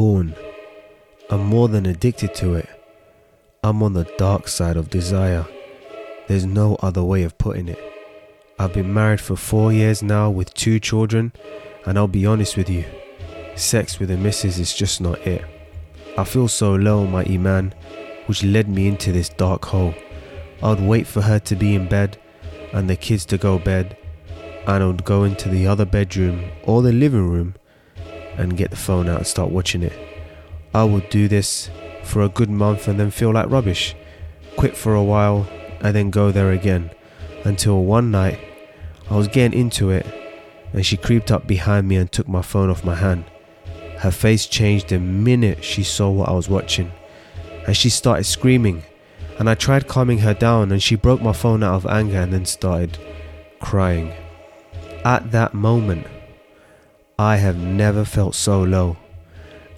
porn. I'm more than addicted to it. I'm on the dark side of desire. There's no other way of putting it. I've been married for four years now with two children, and I'll be honest with you sex with a missus is just not it. I feel so low my Iman, which led me into this dark hole. I'd wait for her to be in bed and the kids to go bed, and I'd go into the other bedroom or the living room and get the phone out and start watching it. I would do this for a good month and then feel like rubbish, quit for a while, and then go there again until one night I was getting into it and she creeped up behind me and took my phone off my hand. Her face changed the minute she saw what I was watching and she started screaming. And I tried calming her down and she broke my phone out of anger and then started crying. At that moment, I have never felt so low,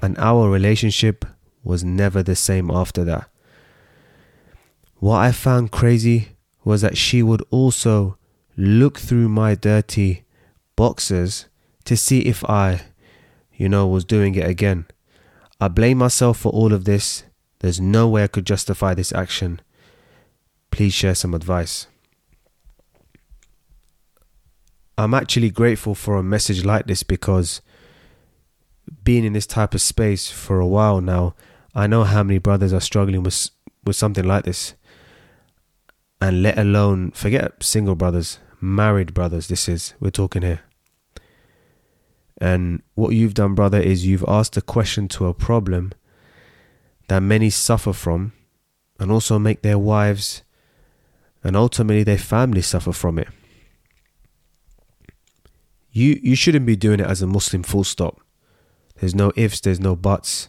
and our relationship was never the same after that. What I found crazy was that she would also look through my dirty boxes to see if I, you know, was doing it again. I blame myself for all of this. There's no way I could justify this action. Please share some advice. I'm actually grateful for a message like this because being in this type of space for a while now, I know how many brothers are struggling with with something like this. And let alone forget single brothers, married brothers this is we're talking here. And what you've done brother is you've asked a question to a problem that many suffer from and also make their wives and ultimately their family suffer from it you you shouldn't be doing it as a Muslim full stop. There's no ifs, there's no buts.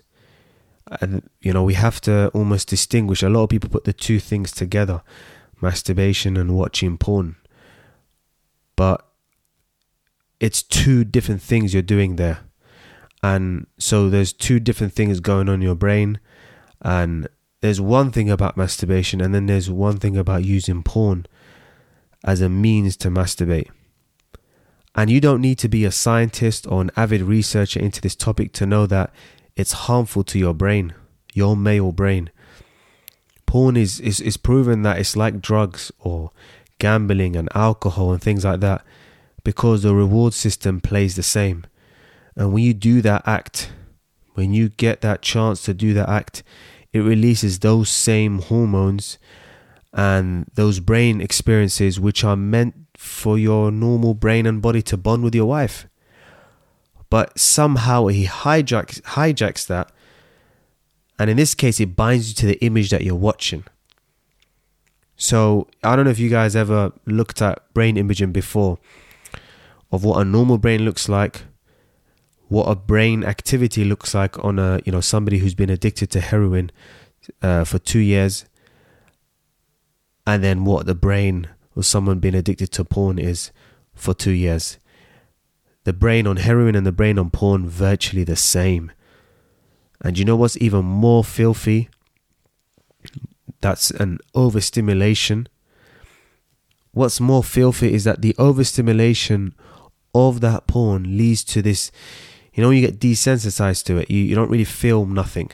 And you know, we have to almost distinguish. A lot of people put the two things together, masturbation and watching porn. But it's two different things you're doing there. And so there's two different things going on in your brain. And there's one thing about masturbation, and then there's one thing about using porn as a means to masturbate. And you don't need to be a scientist or an avid researcher into this topic to know that it's harmful to your brain, your male brain. Porn is, is, is proven that it's like drugs or gambling and alcohol and things like that because the reward system plays the same. And when you do that act, when you get that chance to do that act, it releases those same hormones and those brain experiences which are meant for your normal brain and body to bond with your wife. But somehow he hijacks hijacks that, and in this case, it binds you to the image that you're watching. So I don't know if you guys ever looked at brain imaging before of what a normal brain looks like, what a brain activity looks like on a you know somebody who's been addicted to heroin uh, for two years, and then what the brain of someone being addicted to porn is for two years. The brain on heroin and the brain on porn virtually the same. And you know what's even more filthy? That's an overstimulation. What's more filthy is that the overstimulation of that porn leads to this, you know, you get desensitized to it. You, you don't really feel nothing.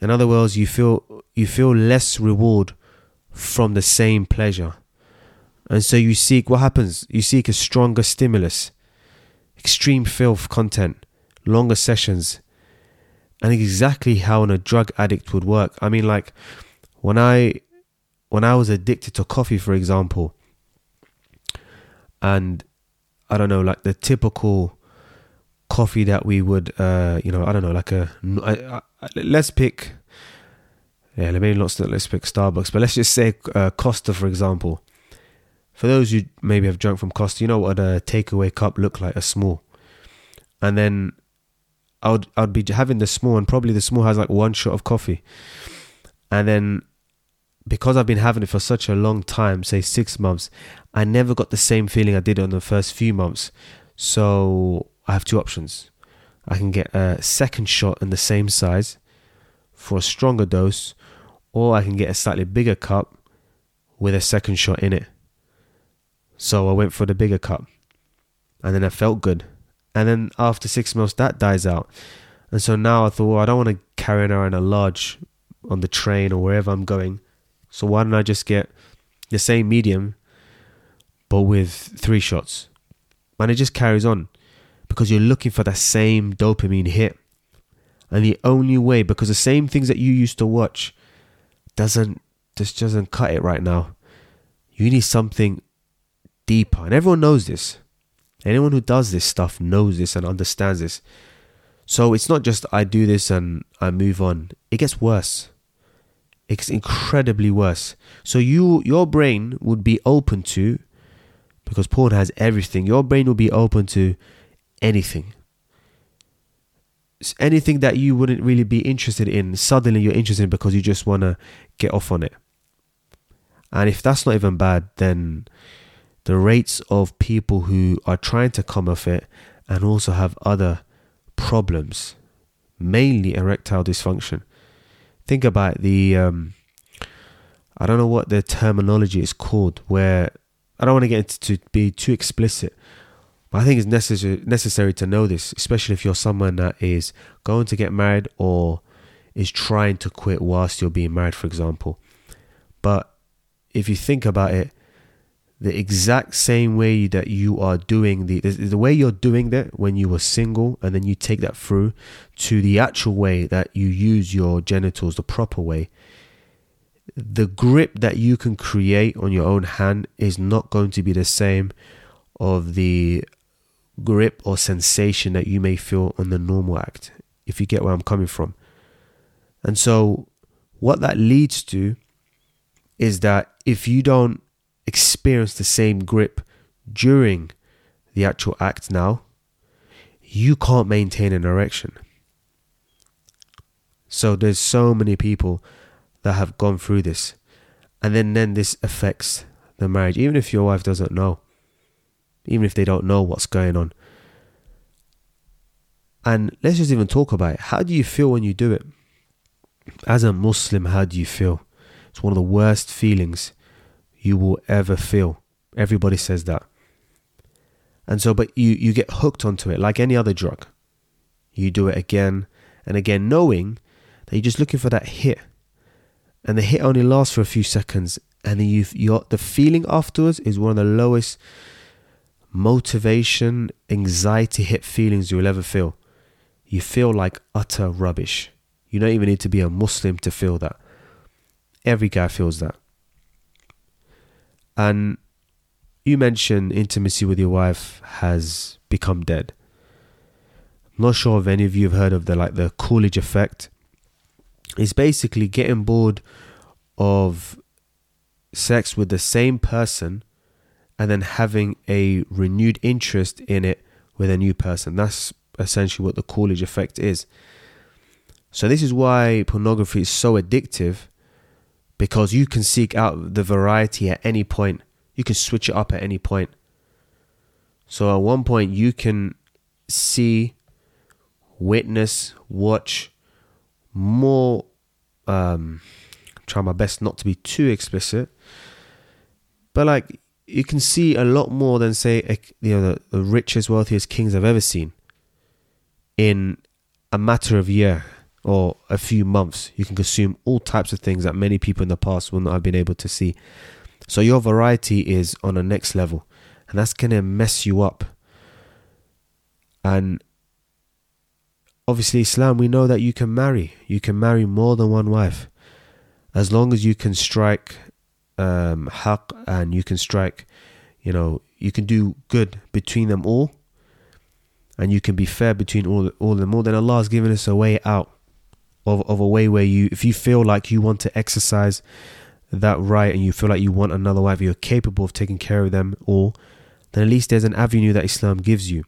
In other words, you feel you feel less reward from the same pleasure. And so you seek what happens? You seek a stronger stimulus, extreme filth content, longer sessions, and exactly how a drug addict would work. I mean, like when I when I was addicted to coffee, for example, and I don't know, like the typical coffee that we would, uh, you know, I don't know, like a, let's pick, yeah, maybe not let's pick Starbucks, but let's just say uh, Costa, for example. For those who maybe have drunk from Costa, you know what a takeaway cup look like, a small. And then I would I'd be having the small, and probably the small has like one shot of coffee. And then because I've been having it for such a long time, say six months, I never got the same feeling I did on the first few months. So I have two options. I can get a second shot in the same size for a stronger dose, or I can get a slightly bigger cup with a second shot in it. So I went for the bigger cup. And then I felt good. And then after six months, that dies out. And so now I thought, well, I don't want to carry around a large on the train or wherever I'm going. So why don't I just get the same medium, but with three shots? And it just carries on because you're looking for that same dopamine hit. And the only way, because the same things that you used to watch doesn't just doesn't cut it right now. You need something deeper. And everyone knows this. Anyone who does this stuff knows this and understands this. So it's not just I do this and I move on. It gets worse. It's incredibly worse. So you your brain would be open to because porn has everything. Your brain will be open to anything. Anything that you wouldn't really be interested in, suddenly you're interested in because you just want to get off on it. And if that's not even bad, then the rates of people who are trying to come off it and also have other problems, mainly erectile dysfunction. Think about the, um, I don't know what the terminology is called, where I don't want to get into to be too explicit, but I think it's necessary necessary to know this, especially if you're someone that is going to get married or is trying to quit whilst you're being married, for example. But if you think about it, the exact same way that you are doing the the way you're doing that when you were single and then you take that through to the actual way that you use your genitals the proper way the grip that you can create on your own hand is not going to be the same of the grip or sensation that you may feel on the normal act if you get where I'm coming from and so what that leads to is that if you don't experience the same grip during the actual act now, you can't maintain an erection. So there's so many people that have gone through this. And then, then this affects the marriage, even if your wife doesn't know, even if they don't know what's going on. And let's just even talk about it. How do you feel when you do it? As a Muslim, how do you feel? It's one of the worst feelings you will ever feel. Everybody says that. And so, but you, you get hooked onto it like any other drug. You do it again and again, knowing that you're just looking for that hit. And the hit only lasts for a few seconds. And then you the feeling afterwards is one of the lowest motivation, anxiety hit feelings you'll ever feel. You feel like utter rubbish. You don't even need to be a Muslim to feel that. Every guy feels that. And you mentioned intimacy with your wife has become dead. I'm not sure if any of you have heard of the like the Coolidge effect. It's basically getting bored of sex with the same person and then having a renewed interest in it with a new person. That's essentially what the Coolidge effect is. So this is why pornography is so addictive because you can seek out the variety at any point. You can switch it up at any point. So at one point, you can see, witness, watch more. Um, try my best not to be too explicit, but like you can see a lot more than say you know the, the richest, wealthiest kings I've ever seen in a matter of year or a few months, you can consume all types of things that many people in the past will not have been able to see. So your variety is on a next level, and that's to mess you up. And obviously, Islam, we know that you can marry. You can marry more than one wife, as long as you can strike um, haq and you can strike, you know, you can do good between them all, and you can be fair between all all of them all. Then Allah has given us a way out of, of a way where you, if you feel like you want to exercise that right and you feel like you want another wife, you're capable of taking care of them all, then at least there's an avenue that Islam gives you.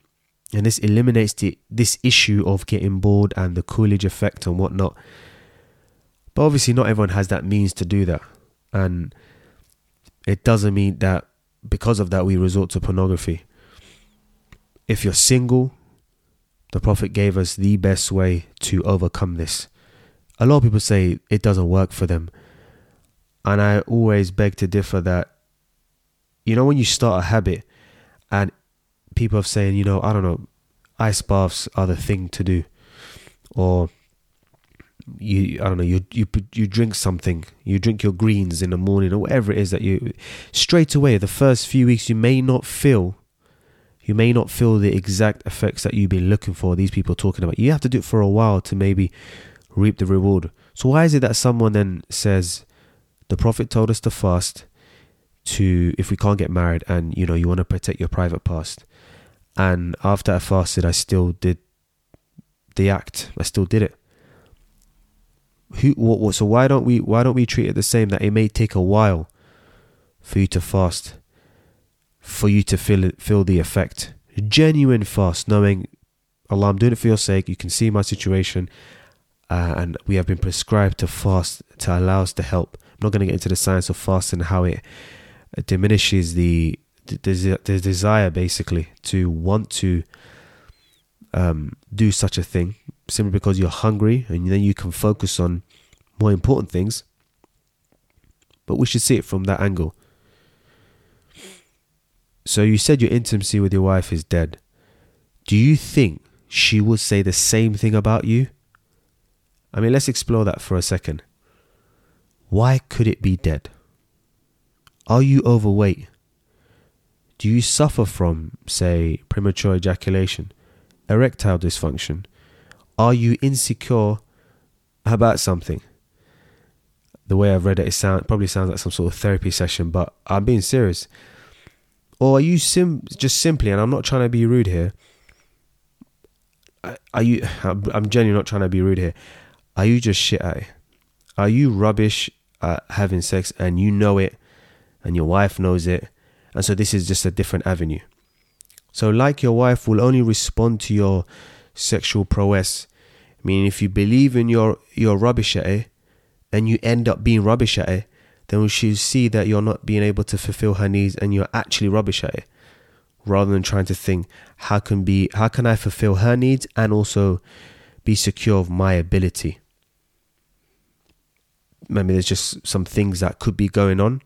And this eliminates the, this issue of getting bored and the Coolidge effect and whatnot. But obviously, not everyone has that means to do that. And it doesn't mean that because of that we resort to pornography. If you're single, the Prophet gave us the best way to overcome this a lot of people say it doesn't work for them. And I always beg to differ that, you know, when you start a habit and people are saying, you know, I don't know, ice baths are the thing to do. or you I don't know you you you drink something you drink your greens in the morning or whatever it is that you straight away the first few weeks you may not feel you may not feel the exact effects that you've been looking for these people talking about. You have to do it for a while to maybe reap the reward. So why is it that someone then says the prophet told us to fast to if we can't get married and you know you want to protect your private past. And after I fasted I still did the act I still did it who what, so why don't we why don't we treat it the same that it may take a while for you to fast for you to feel feel the effect? Genuine fast knowing Allah I'm doing it for your sake you can see my situation uh, and we have been prescribed to fast to allow us to help. I'm not going to get into the science of fasting how it, it diminishes the, the the desire basically to want to um, do such a thing simply because you're hungry and then you can focus on more important things. But we should see it from that angle. So you said your intimacy with your wife is dead. Do you think she would say the same thing about you? I mean, let's explore that for a second. Why could it be dead? Are you overweight? Do you suffer from, say, premature ejaculation, erectile dysfunction, are you insecure about something? The way I've read it, it sound, probably sounds like some sort of therapy session, but I'm being serious. Or are you sim- just simply, and I'm not trying to be rude here, are you, I'm genuinely not trying to be rude here, are you just shit at it? Are you rubbish at having sex and you know it and your wife knows it? And so this is just a different avenue. So, like your wife will only respond to your sexual prowess I mean, if you believe in your your rubbish at it, and you end up being rubbish at it, then she'll see that you're not being able to fulfill her needs, and you're actually rubbish at it, rather than trying to think how can be how can I fulfill her needs and also be secure of my ability. Maybe there's just some things that could be going on.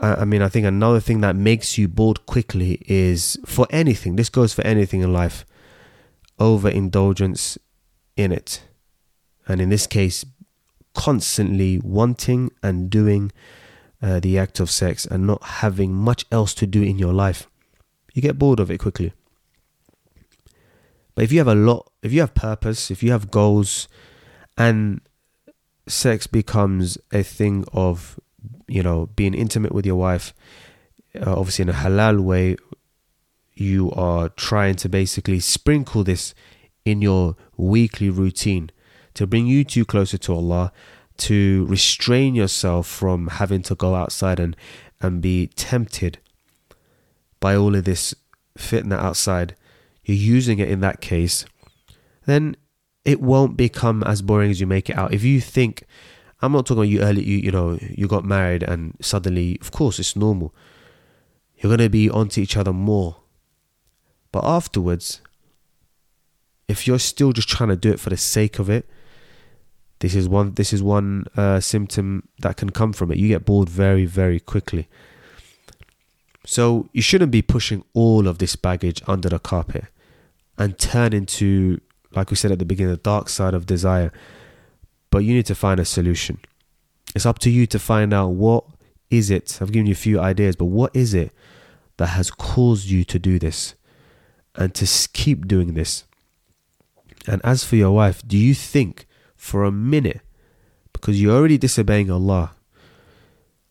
I mean, I think another thing that makes you bored quickly is for anything. This goes for anything in life overindulgence in it. And in this case, constantly wanting and doing uh, the act of sex and not having much else to do in your life. You get bored of it quickly. But if you have a lot, if you have purpose, if you have goals, and sex becomes a thing of, you know, being intimate with your wife, uh, obviously in a halal way, you are trying to basically sprinkle this in your weekly routine to bring you two closer to Allah, to restrain yourself from having to go outside and, and be tempted by all of this fitna outside. You're using it in that case, then it won't become as boring as you make it out. If you think, I'm not talking about you early, you, you know, you got married and suddenly, of course, it's normal. You're going to be onto each other more but afterwards, if you're still just trying to do it for the sake of it, this is one this is one uh, symptom that can come from it. You get bored very very quickly. So you shouldn't be pushing all of this baggage under the carpet and turn into, like we said at the beginning, the dark side of desire. But you need to find a solution. It's up to you to find out what is it. I've given you a few ideas, but what is it that has caused you to do this? and to keep doing this. And as for your wife, do you think for a minute, because you're already disobeying Allah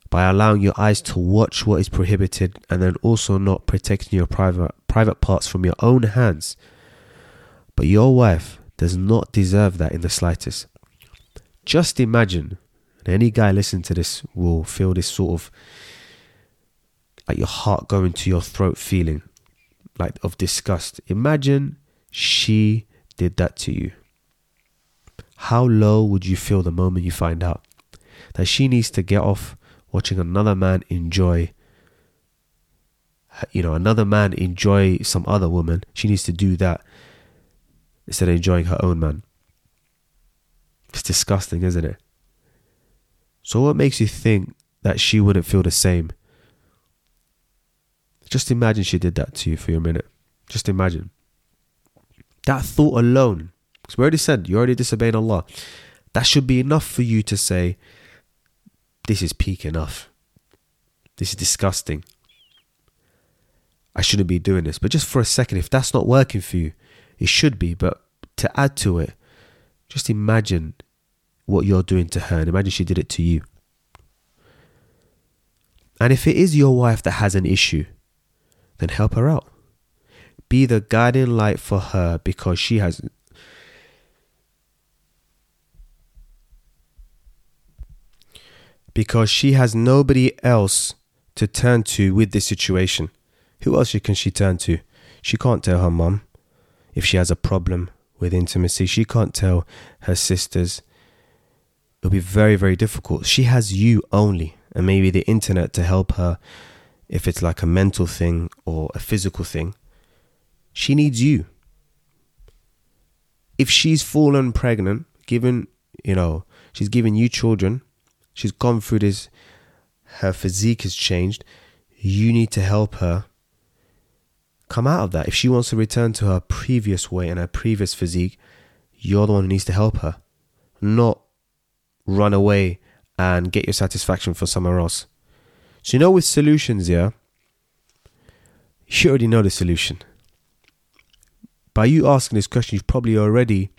by allowing your eyes to watch what is prohibited and then also not protecting your private private parts from your own hands, but your wife does not deserve that in the slightest. Just imagine, and any guy listening to this will feel this sort of like your heart going to your throat feeling like of disgust. Imagine she did that to you. How low would you feel the moment you find out that she needs to get off watching another man enjoy you know another man enjoy some other woman she needs to do that instead of enjoying her own man it's disgusting isn't it so what makes you think that she wouldn't feel the same just imagine she did that to you for a minute. Just imagine. That thought alone Because we already said you already disobeying Allah. That should be enough for you to say, this is peak enough. This is disgusting. I shouldn't be doing this. But just for a second, if that's not working for you, it should be. But to add to it, just imagine what you're doing to her and imagine she did it to you. And if it is your wife that has an issue, then help her out. Be the guiding light for her because she has because she has nobody else to turn to with this situation. Who else can she turn to? She can't tell her mum if she has a problem with intimacy. She can't tell her sisters. It'll be very, very difficult. She has you only, and maybe the internet to help her if it's like a mental thing or a physical thing. She needs you. If she's fallen pregnant, given, you know, she's given you children, she's gone through this, her physique has changed, you need to help her come out of that. If she wants to return to her previous weight and her previous physique, you're the one who needs to help her, not run away and get your satisfaction for somewhere else. So, you know, with solutions, yeah, you already know the solution. By you asking this question, you've probably already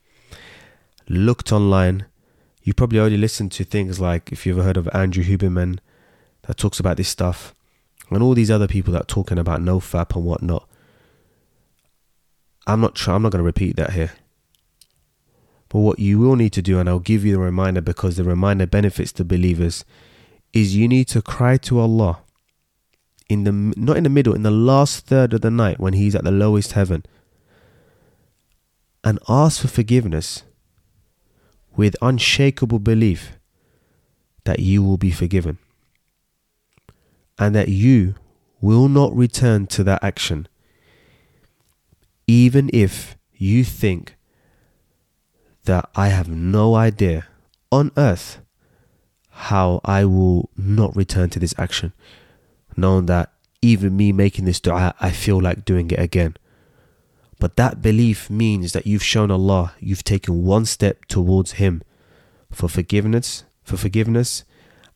looked online. You probably already listened to things like, if you've ever heard of Andrew Huberman, that talks about this stuff, and all these other people that are talking about no fap and whatnot. I'm not trying, I'm not going to repeat that here. But what you will need to do, and I'll give you the reminder because the reminder benefits the believers, is you need to cry to Allah in the not in the middle, in the last third of the night when He's at the lowest heaven, and ask for forgiveness with unshakable belief that you will be forgiven and that you will not return to that action even if you think that I have no idea on earth how I will not return to this action, knowing that even me making this dua, I feel like doing it again. But that belief means that you've shown Allah, you've taken one step towards Him for forgiveness, for forgiveness,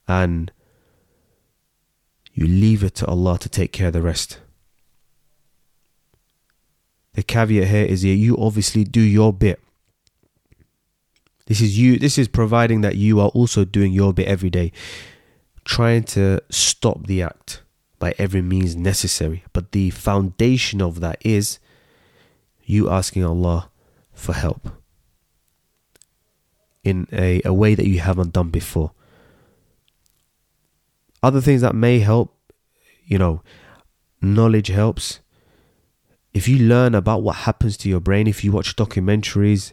and you leave it to Allah to take care of the rest. The caveat here is that you obviously do your bit. This is you this is providing that you are also doing your bit every day trying to stop the act by every means necessary. But the foundation of that is you asking Allah for help in a, a way that you haven't done before. Other things that may help, you know, knowledge helps if you learn about what happens to your brain, if you watch documentaries,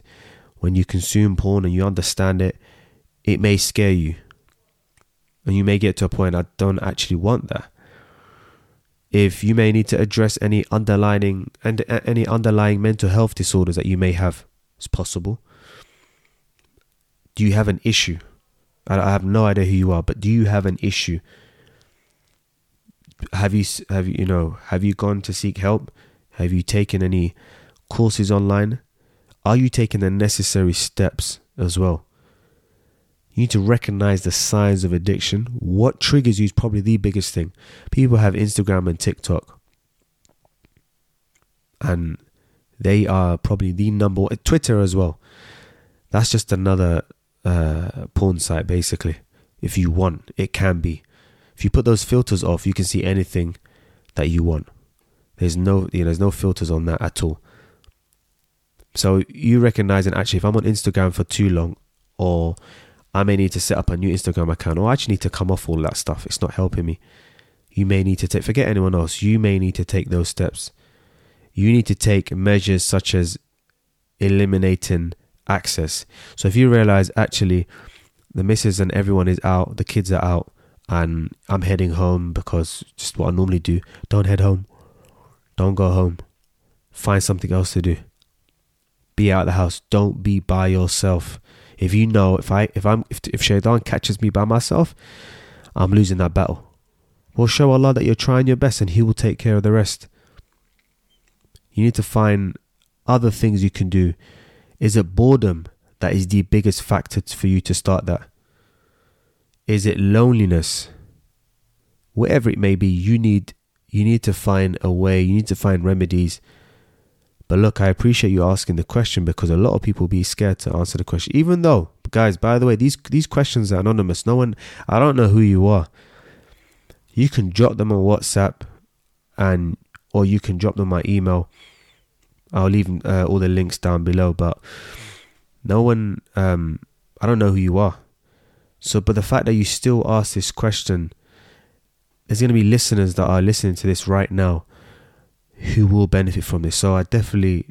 when you consume porn and you understand it, it may scare you. And you may get to a point, I don't actually want that. If you may need to address any underlying and any underlying mental health disorders that you may have, it's possible. Do you have an issue? I have no idea who you are, but do you have an issue? Have you have you, you know have you gone to seek help? Have you taken any courses online? Are you taking the necessary steps as well? You need to recognize the signs of addiction. What triggers you is probably the biggest thing. People have Instagram and TikTok, and they are probably the number one. Twitter as well. That's just another uh, porn site, basically. If you want, it can be. If you put those filters off, you can see anything that you want. There's no you know, there's no filters on that at all. So you recognize, recognizing actually if I'm on Instagram for too long or I may need to set up a new Instagram account or I actually need to come off all that stuff. It's not helping me. You may need to take forget anyone else. You may need to take those steps. You need to take measures such as eliminating access. So if you realize actually the missus and everyone is out, the kids are out, and I'm heading home because just what I normally do. Don't head home. Don't go home. Find something else to do. Be out of the house. Don't be by yourself. If you know if I if I'm if if Shaitan catches me by myself, I'm losing that battle. Well, show Allah that you're trying your best, and He will take care of the rest. You need to find other things you can do Is it boredom that is the biggest factor for you to start that? Is it loneliness? Whatever it may be, you need you need to find a way, you need to find remedies. But look, I appreciate you asking the question because a lot of people be scared to answer the question. Even though, guys, by the way, these these questions are anonymous. No one I don't know who you are. You can drop them on WhatsApp and or you can drop them my email. I'll leave uh, all the links down below, but no one um I don't know who you are. So but the fact that you still ask this question there's going to be listeners that are listening to this right now who will benefit from this. So I definitely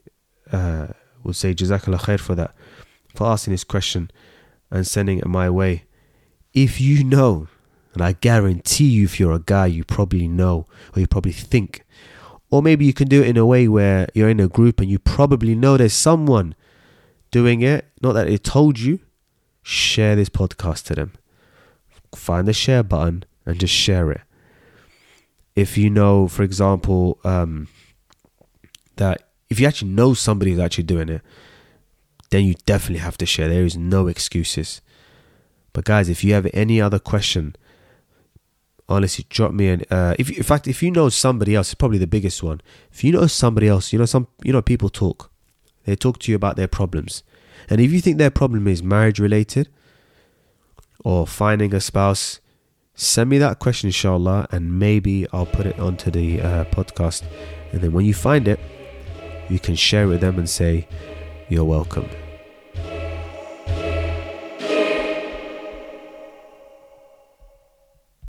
uh, would say Jazakallah khair for that, for asking this question and sending it my way. If you know, and I guarantee you, if you're a guy, you probably know or you probably think, or maybe you can do it in a way where you're in a group and you probably know there's someone doing it, not that they told you, share this podcast to them. Find the share button and just share it if you know, for example, um, that if you actually know somebody who's actually doing it, then you definitely have to share. There is no excuses. But guys, if you have any other question, honestly, drop me an. Uh, if in fact, if you know somebody else, it's probably the biggest one. If you know somebody else, you know some, you know people talk. They talk to you about their problems, and if you think their problem is marriage related, or finding a spouse, send me that question, inshallah, and maybe I'll put it onto the uh, podcast. And then when you find it, you can share with them and say, You're welcome.